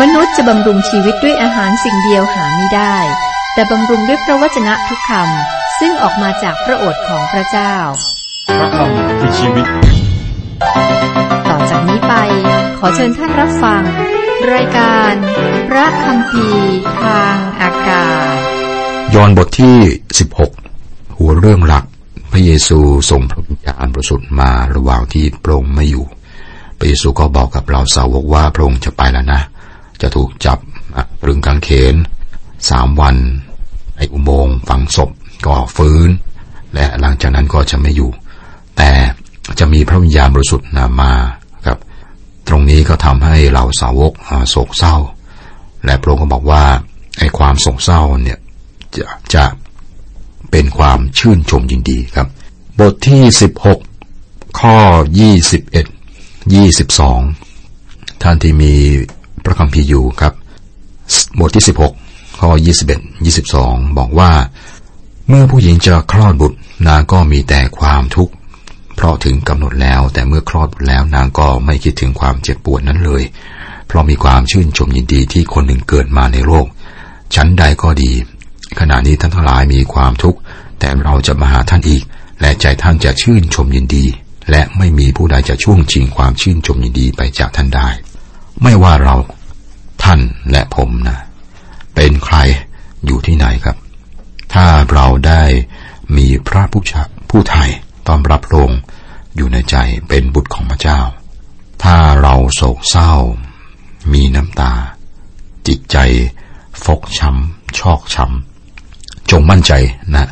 มนุษย์จะบำรุงชีวิตด้วยอาหารสิ่งเดียวหาไม่ได้ แต่บำรุงด้วยพระวจนะทุกคำซึ่งออกมาจากพระโอษฐ์ของพระเจ้า พระคำคือชีวิต ต่อจากนี้ไป ขอเชิญท่านรับฟัง รายการ พระคำพีทางอากาศ ยอห์นบทที่ 16 หัวเรื่องหลัก พระเยซูส่งพระวิญญาณบริสุทธิ์มาระหว่างที่พระองค์ไม่อยู่ พระเยซูก็บอกกับเราสาวกว่าพระองค์จะไปแล้วนะ จะถูกจับตรึงกางเขนสามวัน ในอุโมงค์ฝังศพก็ฟื้น และหลังจากนั้นก็จะไม่อยู่ แต่จะมีพระวิญญาณบริสุทธิ์นำมาครับ ตรงนี้ก็ทำให้เราสาวกโศกเศร้า และพระองค์ก็บอกว่าไอ้ความโศกเศร้าเนี่ยจะจะเป็นความชื่นชมยินดีครับ บทที่ 16 ข้อ 21 22 ท่านที่มี พระคัมภีร์อยู่ครับบทที่ 16 ข้อ 21 22 บอกว่า เมื่อผู้หญิงจะคลอดบุตรนางก็มีแต่ความทุกข์เพราะถึงกำหนดแล้ว แต่เมื่อคลอดบุตรแล้วนางก็ไม่คิดถึงความเจ็บปวดนั้นเลย เพราะมีความชื่นชมยินดีที่คนหนึ่งเกิดมาในโลกชั้นใดก็ดี ขณะนี้ท่านทั้งหลายมีความทุกข์ แต่เราจะมาหาท่านอีก และใจท่านจะชื่นชมยินดี และไม่มีผู้ใดจะช่วงชิงความชื่นชมยินดีไปจากท่านได้ ไม่ว่าเราท่านและผมนะ เป็นใครอยู่ที่ไหนครับ ถ้าเราได้มีพระผู้ชผู้ไทยต้อนรับพระองค์อยู่ในใจเป็นบุตรของพระเจ้า ถ้าเราโศกเศร้า มีน้ำตา จิตใจฟกช้ำชอกช้ำจงมั่นใจนะ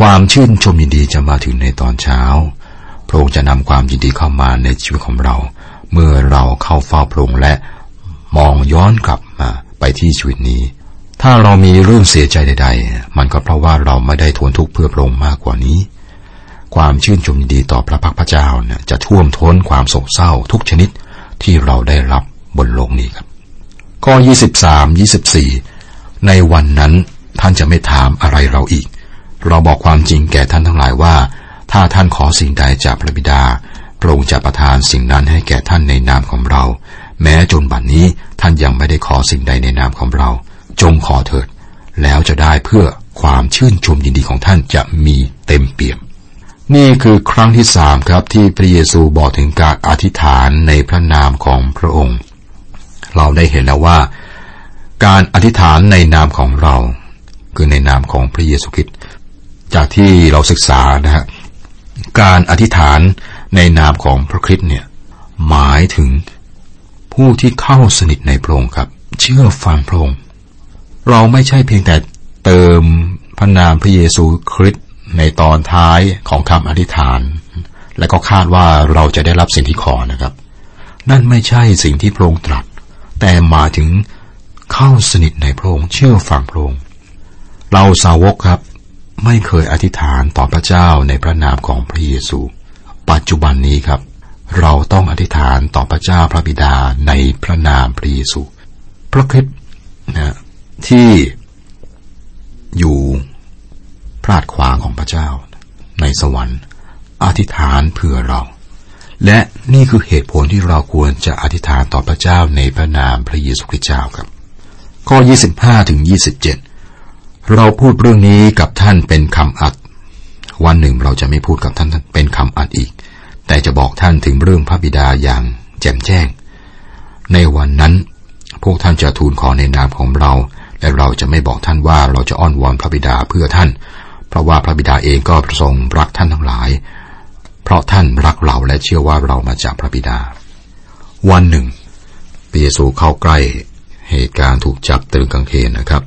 ความชื่นชมยินดีจะมาถึงในตอนเช้า พระองค์จะนำความยินดีเข้ามาในชีวิตของเรา เมื่อเราเข้าเฝ้าพระองค์และมองย้อนกลับมาไปที่ชีวิตนี้ ถ้าเรามีเรื่องเสียใจใด ๆ มันก็เพราะว่าเราไม่ได้ทนทุกข์เพื่อพระองค์มากกว่านี้ ความชื่นชมยินดีต่อพระพักพระเจ้าเนี่ยจะท่วมท้นความโศกเศร้าทุกชนิดที่เราได้รับบนโลกนี้ครับ ข้อ 23 24 ในวันนั้นท่านจะไม่ถามอะไรเราอีก เราบอกความจริงแก่ท่านทั้งหลายว่า ถ้าท่านขอสิ่งใดจากพระบิดา พระองค์จะประทานสิ่งนั้นให้แก่ท่านในนามของเรา แม้จนบัดนนี้ท่านยังไม่ได้ขอสิ่งใดในนามของเรา จงขอเถิด แล้วจะได้เพื่อความชื่นชมยินดีของท่านจะมีเต็มเปี่ยม นี่คือครั้งที่สามครับที่พระเยซูบอกถึงการอธิษฐานในพระนามของพระองค์ เราได้เห็นแล้วว่า การอธิษฐานในนามของเรา คือในนามของพระเยซูคริสต์จากที่เราศึกษานะฮะการอธิษฐาน ในนามของพระคริสต์เนี่ย หมายถึงผู้ที่เข้าสนิทในพระองค์ครับ เชื่อฟังพระองค์เราไม่ใช่เพียงแต่เติมพระนามพระเยซูคริสต์ในตอนท้ายของคำอธิษฐาน และก็คาดว่าเราจะได้รับสิ่งที่ขอนะครับ นั่นไม่ใช่สิ่งที่พระองค์ตรัส แต่หมายถึงเข้าสนิทในพระองค์เชื่อฟังพระองค์เราสาวกครับ ไม่เคยอธิษฐานต่อพระเจ้าในพระนามของพระเยซู ปัจจุบันนี้ครับ เราต้องอธิษฐานต่อพระเจ้าพระบิดาในพระนามพระเยซูพระคริสต์นะที่อยู่พลาดขวางของพระเจ้าในสวรรค์ อธิษฐานเพื่อเรา และนี่คือเหตุผลที่เราควรจะอธิษฐานต่อพระเจ้าในพระนามพระเยซูคริสต์เจ้าครับ ข้อ 25ถึง27 เราพูดเรื่องนี้กับท่านเป็นคำอัด วันหนึ่งเราจะไม่พูดกับท่านเป็นคำอัดอีก แต่จะบอกท่านถึงเรื่องพระบิดาอย่างแจ่มแจ้ง ในวันนั้น พวกท่านจะทูลขอในนามของเรา และเราจะไม่บอกท่านว่าเราจะอ้อนวอนพระบิดาเพื่อท่าน เพราะว่าพระบิดาเองก็ประสงค์รักท่านทั้งหลาย เพราะท่านรักเราและเชื่อว่าเรามาจากพระบิดา วันหนึ่งพระเยซูเข้าใกล้เหตุการณ์ถูกจับตรึงกางเขนนะครับ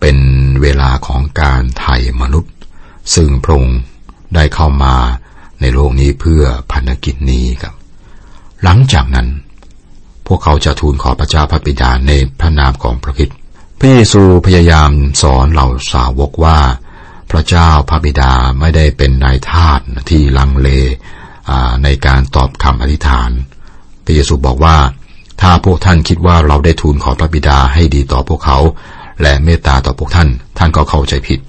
เป็นเวลาของการไถ่มนุษย์ ซึ่งพระองค์ได้เข้ามา ในโลกนี้เพื่อพันธกิจนี้ครับ หลังจากนั้น พวกเขาจะทูลขอพระเจ้าพระบิดาในพระนามของพระคิดพระเยซูพยายามสอนเหล่าสาวกว่า พระเจ้าพระบิดาไม่ได้เป็นนายทาสที่ลังเลในการตอบคำอธิษฐาน พระเยซูบอกว่าถ้าพวกท่านคิดว่าเราได้ทูลขอพระบิดาให้ดีต่อพวกเขา และเมตตาต่อพวกท่าน ท่านก็เข้าใจผิด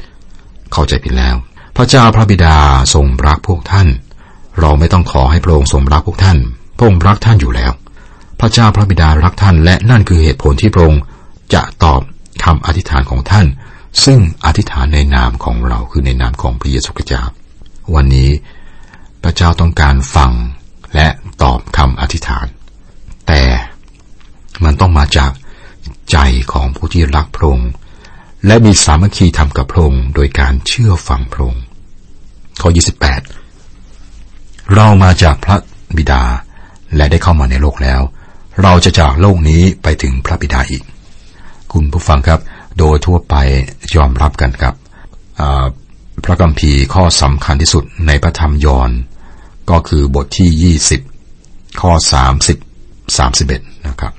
เข้าใจผิดแล้ว พระเจ้าพระบิดาทรงรักพวกท่าน เราไม่ต้องขอให้พระองค์ทรงรักพวกท่าน พระองค์รักท่านอยู่แล้ว พระเจ้าพระบิดารักท่าน และนั่นคือเหตุผลที่พระองค์จะตอบคำอธิษฐานของท่าน ซึ่งอธิษฐานในนามของเราคือในนามของพระเยซูคริสต์เจ้าวันนี้พระเจ้าต้องการฟังและตอบคำอธิษฐาน แต่มันต้องมาจากใจของผู้ที่รักพระองค์และมีสามัคคีทำกับพระองค์โดยการเชื่อฟังพระองค์ ข้อ 28 เรามาจากพระบิดาและได้เข้ามาในโลกแล้ว เราจะจากโลกนี้ไปถึงพระบิดาอีก คุณผู้ฟังครับ โดยทั่วไปยอมรับกันครับพระกัมภีร์ข้อสำคัญที่สุดในพระธรรมยอห์นก็คือบทที่ 20 ข้อ 30 31 นะครับ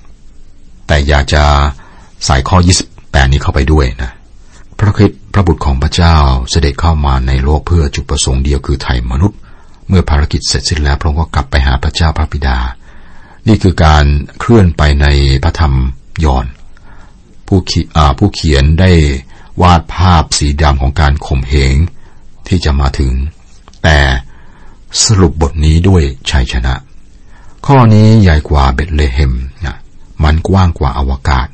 แต่อยากจะใส่ข้อ 28 นี้เข้าไปด้วยนะ พระคิดพระบุตรของพระเจ้าเสด็จเข้ามาในโลกเพื่อจุดประสงค์เดียวคือไถ่มนุษย์ เมื่อภารกิจเสร็จสิ้นแล้วพระองค์ก็กลับไปหาพระเจ้าพระบิดา นี่คือการเคลื่อนไปในพระธรรมยอนผู้ผู้เขียนได้วาดภาพสีดำของการข่มเหงที่จะมาถึง แต่สรุปบทนี้ด้วยชัยชนะ ข้อนี้ใหญ่กว่าเบตเลเฮมนะมันกว้างกว่าอวกาศ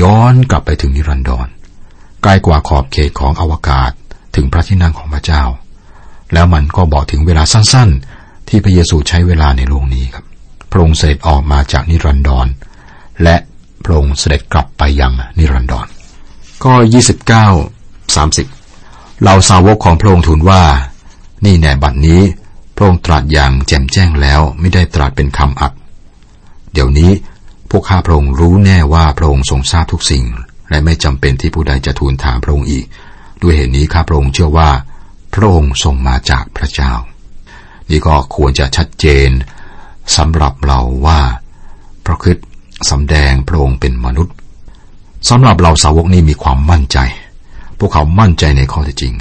ย้อนกลับไปถึงนิรันดร ไกลกว่าขอบเขตของอวกาศถึงพระที่นั่งของพระเจ้า แล้วมันก็บอกถึงเวลาสั้นๆ ที่พระเยซูใช้เวลาในโลกนี้ครับ พระองค์เสด็จออกมาจากนิรันดร และพระองค์เสด็จกลับไปยังนิรันดรก็29 30เราสาวกของพระองค์ทูลว่า นี่แน่บัดนี้พระองค์ตรัสอย่างแจ่มแจ้งแล้วไม่ได้ตรัสเป็นคำอัด เดี๋ยวนี้พวกข้าพระองค์รู้แน่ว่าพระองค์ทรงทราบทุกสิ่ง และไม่จำเป็นที่ผู้ใดจะทูลถามพระองค์อีก ด้วยเหตุนี้ข้าพระองค์เชื่อว่า พระองค์ทรงมาจากพระเจ้า นี่ก็ควรจะชัดเจนสำหรับเราว่าพระคิดสำแดงพระองค์เป็นมนุษย์สำหรับเราสาวกนี้มีความมั่นใจ พวกเขามั่นใจในข้อเท็จจริง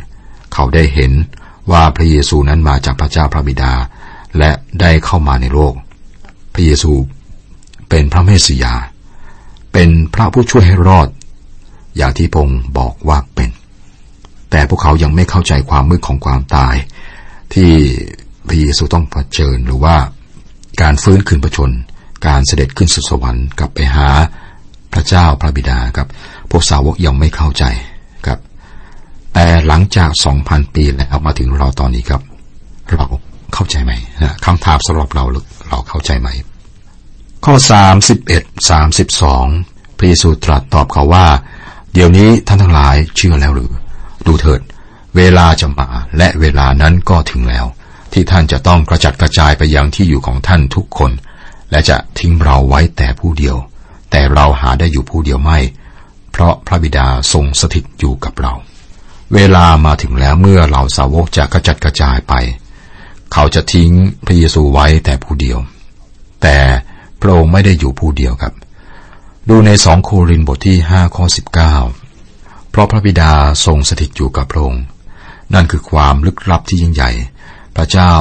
เขาได้เห็นว่าพระเยซูนั้นมาจากพระเจ้าพระบิดา และได้เข้ามาในโลก พระเยซูเป็นพระเมสสิยา เป็นพระผู้ช่วยให้รอด อย่างที่พงบอกว่าเป็น แต่พวกเขายังไม่เข้าใจความมืดของความตาย ที่พระเยซูต้องเผชิญหรือว่าการฟื้นคืนประชน การเสด็จขึ้นสุสวรรค์กลับไปหาพระเจ้าพระบิดาครับ พวกสาวกยังไม่เข้าใจครับ แต่หลังจากสองพันปีแล้วมาถึงเราตอนนี้ครับ เราเข้าใจไหมนะคำถามสำหรับเราเราเข้าใจไหม ข้อสามสิบเอ็ดสามสิบสองพระเยซูตรัสตอบเขาว่า เดี๋ยวนี้ท่านทั้งหลายเชื่อแล้วหรือดูเถิด เวลาจะมาและเวลานั้นก็ถึงแล้ว ที่ท่านจะต้องกระจัดกระจายไปยังที่อยู่ของท่านทุกคน และจะทิ้งเราไว้แต่ผู้เดียว แต่เราหาได้อยู่ผู้เดียวไม่ เพราะพระบิดาทรงสถิตอยู่กับเรา เวลามาถึงแล้วเมื่อเราสาวกจะกระจัดกระจายไป เขาจะทิ้งพระเยซูไว้แต่ผู้เดียว แต่พระองค์ไม่ได้อยู่ผู้เดียวครับ ดูในสองโครินบทที่ห้าข้อสิบเก้าเพราะพระบิดาทรงสถิตอยู่กับพระองค์ นั่นคือความลึกลับที่ยิ่งใหญ่ พระเจ้า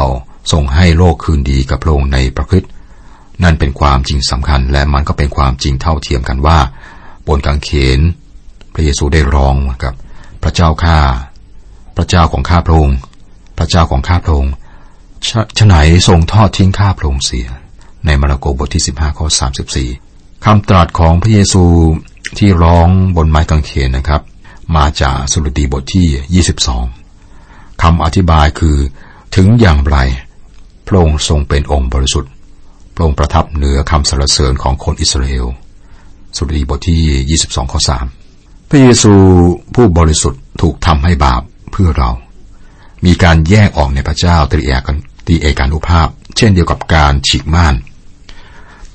ทรงให้โลกคืนดีกับพระองค์ในประพฤตินั่นเป็นความจริงสำคัญและมันก็เป็นความจริงเท่าเทียมกันว่า บนกางเขน พระเยซูได้ร้องกับ พระเจ้าข้าพระเจ้าของข้าพระองค์พระเจ้าของข้าพระองค์ฉไหนทรงทอดทิ้งข้าพระองค์เสีย ในมาระโกบทที่15ข้อ34 คำตรัสของพระเยซูที่ร้องบนไม้กางเขนนะครับ มาจากสุรดีบทที่ 22 คำอธิบายคือ ถึงอย่างไร พระองค์ทรงเป็นองค์บริสุทธิ์ พระองค์ประทับเหนือคำสรรเสริญของคนอิสราเอล สุรดีบทที่ 22 ข้อ 3 พระเยซูผู้บริสุทธิ์ถูกทำให้บาปเพื่อเรา มีการแยกออกในพระเจ้าตรีเอกตรีเอกานุภาพ เช่นเดียวกับการฉีกม่าน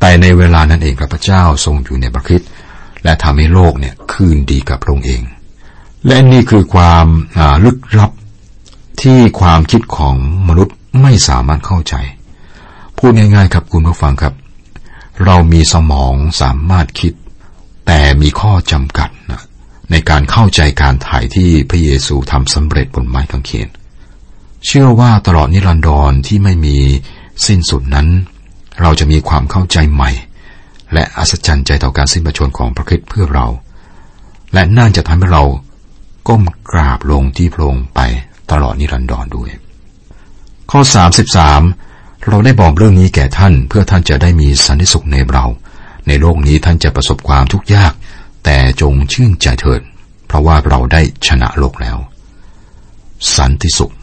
แต่ในเวลานั้นเองพระเจ้าทรงอยู่ในพระคิดและทำให้โลกเนี่ยคืนดีกับพระองค์เอง และนี่คือความลึกลับที่ความคิดของมนุษย์ไม่สามารถเข้าใจ พูดง่ายๆครับคุณผู้ฟังครับ เรามีสมองสามารถคิด แต่มีข้อจำกัดนะในการเข้าใจการถ่ายที่พระเยซูทำสำเร็จบนไม้กางเขน เชื่อว่าตลอดนิรันดรที่ไม่มีสิ้นสุดนั้น เราจะมีความเข้าใจใหม่ และอัศจรรย์ใจต่อการสิ้นประชนของพระคิดเพื่อเรา และน่าจะทำให้เราก้มกราบลงที่พระองค์ไปตลอดนิรันดรด้วย ข้อ 33 เราได้บอกเรื่องนี้แก่ท่านเพื่อท่านจะได้มีสันติสุขในเรา ในโลกนี้ท่านจะประสบความทุกข์ยาก แต่จงชื่นใจเถิด เพราะว่าเราได้ชนะโลกแล้ว สันติสุข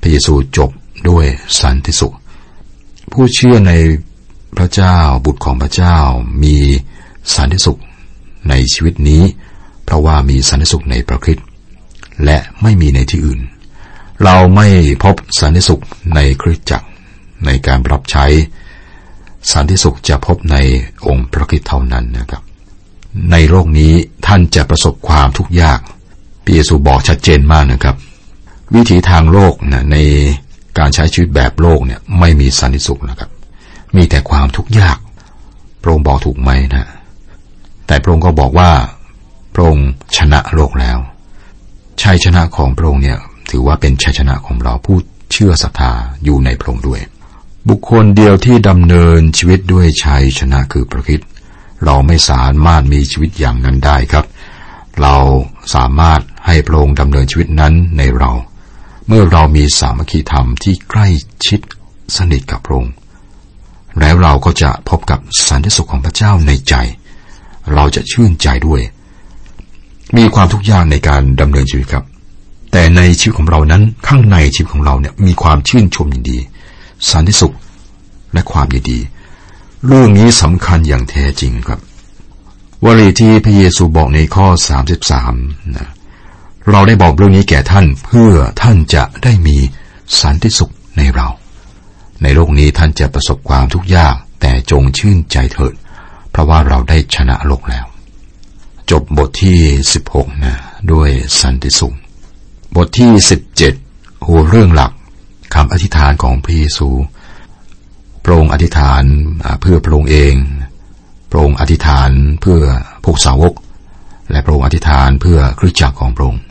พระเยซูจบด้วยสันติสุข ผู้เชื่อในพระเจ้าบุตรของพระเจ้ามีสันติสุขในชีวิตนี้ เพราะว่ามีสันติสุขในพระคริสต์และไม่มีในที่อื่น เราไม่พบสันติสุขในคริสตจักรในการรับใช้ สันติสุขจะพบในองค์พระคิดเท่านั้นนะครับ ในโลกนี้ท่านจะประสบความทุกข์ยากพระเยซูบอกชัดเจนมากนะครับ วิถีทางโลกนะใน การใช้ชีวิตแบบโลกเนี่ยไม่มีสันติสุขนะครับ มีแต่ความทุกข์ยากพระองค์บอกถูกไหมนะ แต่พระองค์ก็บอกว่าพระองค์ชนะโลกแล้ว ชัยชนะของพระองค์เนี่ยถือว่าเป็นชัยชนะของเราผู้เชื่อศรัทธาอยู่ในพระองค์ด้วย บุคคลเดียวที่ดำเนินชีวิตด้วยชัยชนะคือพระคิดเราไม่สามารถมีชีวิตอย่างนั้นได้ครับ เราสามารถให้พระองค์ดำเนินชีวิตนั้นในเรา เมื่อเรามีสามัคคีธรรมที่ใกล้ชิดสนิทกับพระองค์ แล้วเราก็จะพบกับสันติสุขของพระเจ้าในใจ เราจะชื่นใจด้วย มีความทุกข์ยากในการดำเนินชีวิตครับ แต่ในชีวิตของเรานั้นข้างในชีวิตของเราเนี่ยมีความชื่นชมยินดี สันติสุขและความยินดี เรื่องนี้สำคัญอย่างแท้จริงครับวลีที่พระเยซูบอกในข้อ 33นะ เราได้บอกเรื่องนี้แก่ท่านเพื่อท่านจะได้มีสันติสุขในเรา ในโลกนี้ท่านจะประสบความทุกข์ยาก แต่จงชื่นใจเถิด เพราะว่าเราได้ชนะโลกแล้ว จบบทที่ 16 นะด้วยสันติสุข บทที่ 17หัวเรื่องหลักคำอธิษฐานของพระเยซูพระองค์อธิษฐานเพื่อพระองค์เองพระองค์อธิษฐานเพื่อพวกสาวก และพระองค์อธิษฐานเพื่อคริสตจักรของพระองค์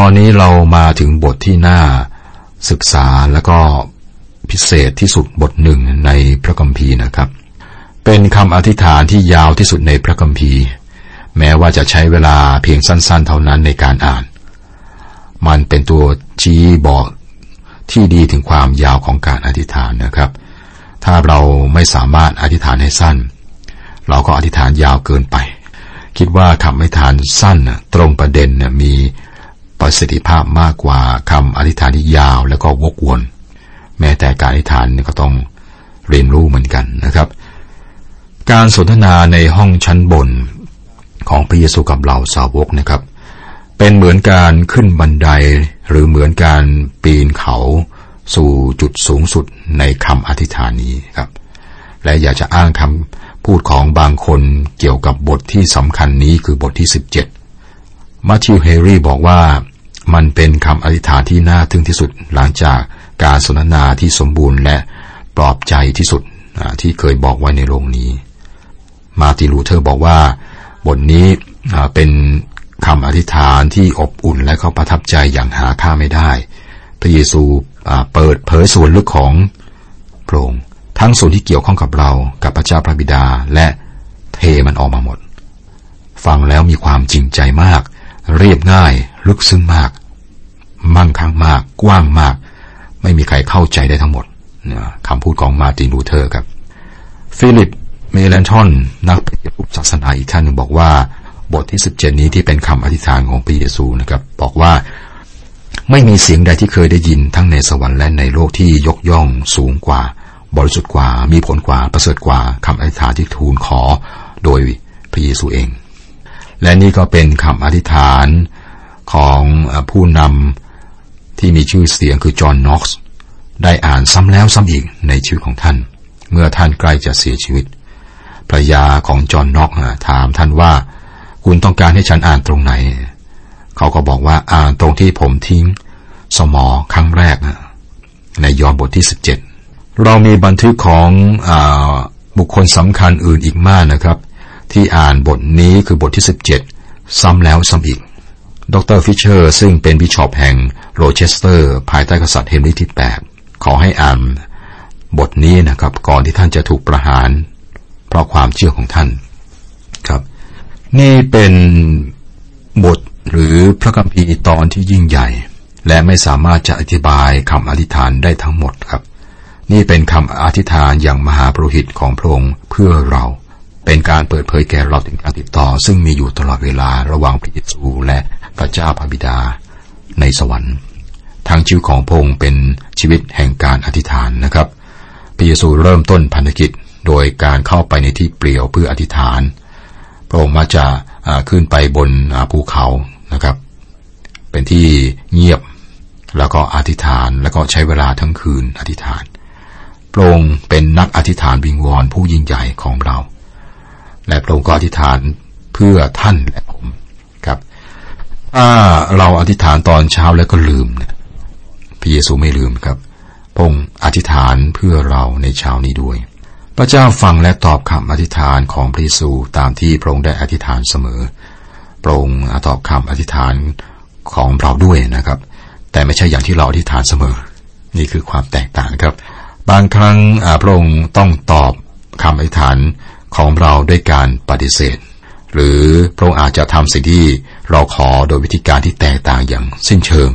ตอนนี้เรามาถึงบทที่น่าศึกษาและก็พิเศษที่สุดบทหนึ่งในพระคัมภีร์นะครับ เป็นคำอธิษฐานที่ยาวที่สุดในพระคัมภีร์ แม้ว่าจะใช้เวลาเพียงสั้น ๆ เท่านั้นในการอ่าน มันเป็นตัวชี้บอกที่ดีถึงความยาวของการอธิษฐานนะครับ ถ้าเราไม่สามารถอธิษฐานให้สั้น เราก็อธิษฐานยาวเกินไป คิดว่าคำอธิษฐานสั้นตรงประเด็นมี ประสิทธิภาพมากกว่าคำอธิษฐานที่ยาวแล้วก็วกวน แม้แต่การอธิษฐานก็ต้องเรียนรู้เหมือนกันนะครับ การสนทนาในห้องชั้นบนของพระเยซูกับเหล่าสาวกนะครับ เป็นเหมือนการขึ้นบันไดหรือเหมือนการปีนเขาสู่จุดสูงสุดในคำอธิษฐานนี้ครับ และอยากจะอ้างคำพูดของบางคนเกี่ยวกับบทที่สำคัญนี้คือบทที่ 17 มาธิวเฮรี่บอกว่ามันเป็นคำอธิษฐานที่น่าทึ่งที่สุดหลังจากการสนทนาที่สมบูรณ์และปลอบใจที่สุดที่เคยบอกไว้ในโลกนี้ มาร์ตินลูเทอร์บอกว่าบทนี้เป็นคำอธิษฐานที่อบอุ่นและเขาประทับใจอย่างหาค่าไม่ได้ พระเยซูเปิดเผยส่วนลึกของพระองค์ทั้งส่วนที่เกี่ยวข้องกับเรากับพระเจ้าพระบิดาและเทมันออกมาหมด ฟังแล้วมีความจริงใจมาก เรียบง่าย ลึกซึ้งมาก มั่งคั่งมาก กว้างมาก ไม่มีใครเข้าใจได้ทั้งหมดคำพูดของมาร์ตินลูเทอร์ครับ ฟิลิปเมเลนทอน นักปฏิบัติศาสนาอีกท่านหนึ่งบอกว่า บทที่สิบเจ็ดนี้ที่เป็นคำอธิษฐานของพระเยซูนะครับ บอกว่าไม่มีเสียงใดที่เคยได้ยินทั้งในสวรรค์และในโลกที่ยกย่องสูงกว่า บริสุทธิ์กว่า มีผลกว่าประเสริฐกว่าคำอธิษฐานที่ทูลขอ โดยพระเยซูเอง และนี่ก็เป็นคำอธิษฐานของผู้นำที่มีชื่อเสียงคือจอห์นน็อกซ์ได้อ่านซ้ำแล้วซ้ำอีกในชีวิตของท่าน เมื่อท่านใกล้จะเสียชีวิตภรรยาของจอห์นน็อกถามท่านว่า คุณต้องการให้ฉันอ่านตรงไหน เขาก็บอกว่าอ่านตรงที่ผมทิ้ง สมอครั้งแรก ในยอห์นบทที่ 17 เรามีบันทึกของบุคคลสำคัญอื่นอีกมากนะครับ ที่อ่านบทนี้คือบทที่ 17 ซ้ำแล้วซ้ำอีก ดรฟิชเชอร์ซึ่งเป็นบิชอปแห่งโรเชสเตอร์ ภายใต้กษัตริย์เฮนรี่ที่ 8 ขอให้อ่านบทนี้นะครับ ก่อนที่ท่านจะถูกประหาร เพราะความเชื่อของท่านครับ นี่เป็นบทหรือพระคัมภีร์ตอนที่ยิ่งใหญ่ และไม่สามารถจะอธิบายคำอธิษฐานได้ทั้งหมดครับ นี่เป็นคำอธิษฐานอย่างมหาปรหิตของพระองค์เพื่อเรา เป็นการเปิดเผยแก่เราถึงการติดต่อ ซึ่งมีอยู่ตลอดเวลาระหว่างพระเยซูและพระเจ้าพระบิดาในสวรรค์ทางชีวิตของพงค์เป็นชีวิตแห่งการอธิษฐานนะครับ พระเยซูเริ่มต้นพันธกิจโดยการเข้าไปในที่เปลี่ยวเพื่ออธิษฐาน พระองค์มาจะขึ้นไปบนภูเขานะครับ เป็นที่เงียบแล้วก็อธิษฐานแล้วก็ใช้เวลาทั้งคืนอธิษฐานพระองค์เป็นนักอธิษฐานวิงวอนผู้ยิ่งใหญ่ของเรา และพระองค์ก็อธิษฐานเพื่อท่านและผมครับถ้าเราอธิษฐานตอนเช้าแล้วก็ลืมเนี่ยพระเยซูไม่ลืมครับพระองอธิษฐานเพื่อเราในเช้านี้ด้วย พระเจ้าฟังและตอบคำอธิษฐานของพระเยซูตามที่พระองค์ได้อธิษฐานเสมอพระองค์ตอบคำอธิษฐานของเราด้วยนะครับ แต่ไม่ใช่อย่างที่เราอธิษฐานเสมอ นี่คือความแตกต่างครับ บางครั้งพระองค์ต้องตอบคำอธิษฐาน ของเราด้วยการปฏิเสธ หรือพระองค์อาจจะทำสิ่งที่เราขอโดยวิธีการที่แตกต่างอย่างสิ้นเชิง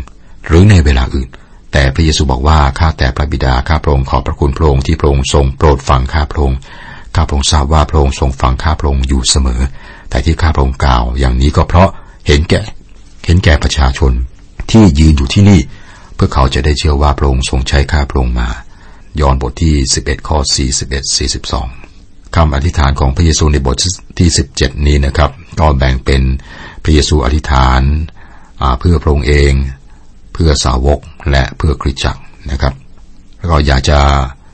หรือในเวลาอื่น แต่พระเยซูบอกว่าข้าแต่พระบิดาข้าพระองค์ขอพระคุณพระองค์ที่พระองค์ทรงโปรดฟังข้าพระองค์ข้าพระองค์ทราบว่าพระองค์ทรงฟังข้าพระองค์อยู่เสมอ แต่ที่ข้าพระองค์กล่าวอย่างนี้ก็เพราะเห็นแก่ เห็นแก่ประชาชนที่ยืนอยู่ที่นี่ เพื่อเขาจะได้เชื่อว่าพระองค์ทรงใช้ข้าพระองค์มา ย้อนบทที่ 11 ข้อ 41 42 คำอธิษฐานของพระเยซูในบทที่ 17 นี้นะครับก็แบ่งเป็นพระเยซูอธิษฐานเพื่อพระองค์เอง เพื่อสาวกและเพื่อคริสตจักรนะครับแล้วก็อยากจะ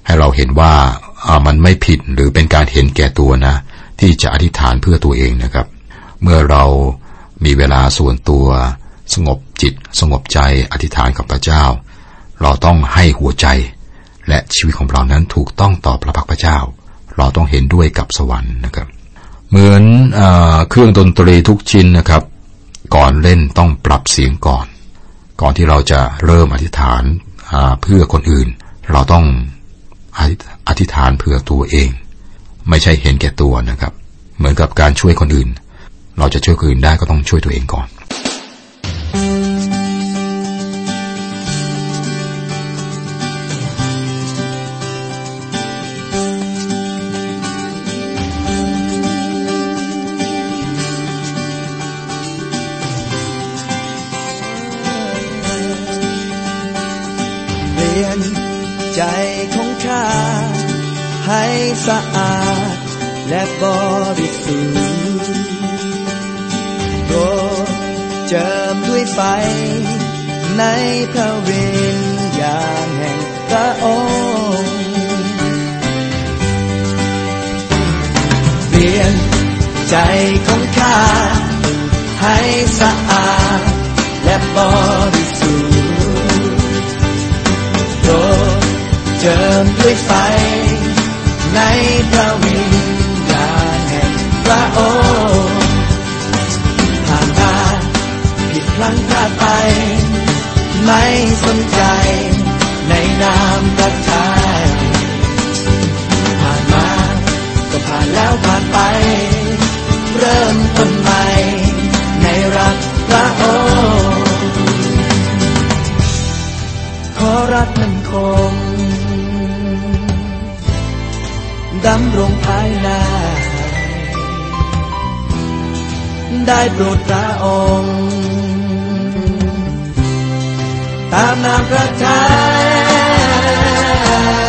ให้เราเห็นว่ามันไม่ผิดหรือเป็นการเห็นแก่ตัวนะ ที่จะอธิษฐานเพื่อตัวเองนะครับ เมื่อเรามีเวลาส่วนตัว สงบจิต สงบใจอธิษฐานกับพระเจ้า เราต้องให้หัวใจ และชีวิตของเรานั้นถูกต้องต่อพระพักพระเจ้า เราต้องเห็นด้วยกับสวรรค์นะครับ เหมือนอเครื่องดนตรีทุกชิ้นนะครับ ก่อนเล่นต้องปรับเสียงก่อน ก่อนที่เราจะเริ่มอธิษฐานเพื่อคนอื่น เราต้องอธิษฐานเพื่อตัวเอง ไม่ใช่เห็นแก่ตัวนะครับ เหมือนกับการช่วยคนอื่น เราจะช่วยคนอื่นได้ก็ต้องช่วยตัวเองก่อน ให้สะอาดและบริสุทธิ์โปรดเจิมด้วยไฟ ในพระวิญญาณแห่งพระองค์เปลี่ยนใจของข้าให้สะอาดและบริสุทธิ์ เจิมด้วยไฟ ในพระวิญญาณแห่งพระองค์ผ่านมาผิดพลั้งพลาดไป ไม่สนใจในนามพระทัยผ่ ดำรงภายในได้โปรดพระองค์ ตามนามพระทัย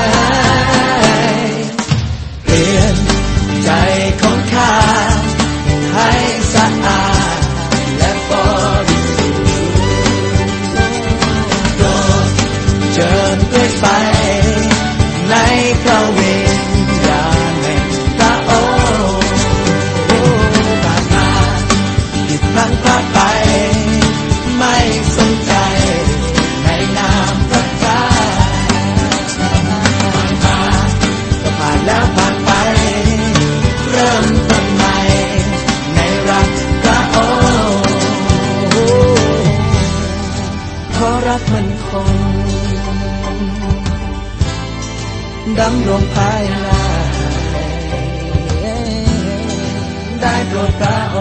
ได้โ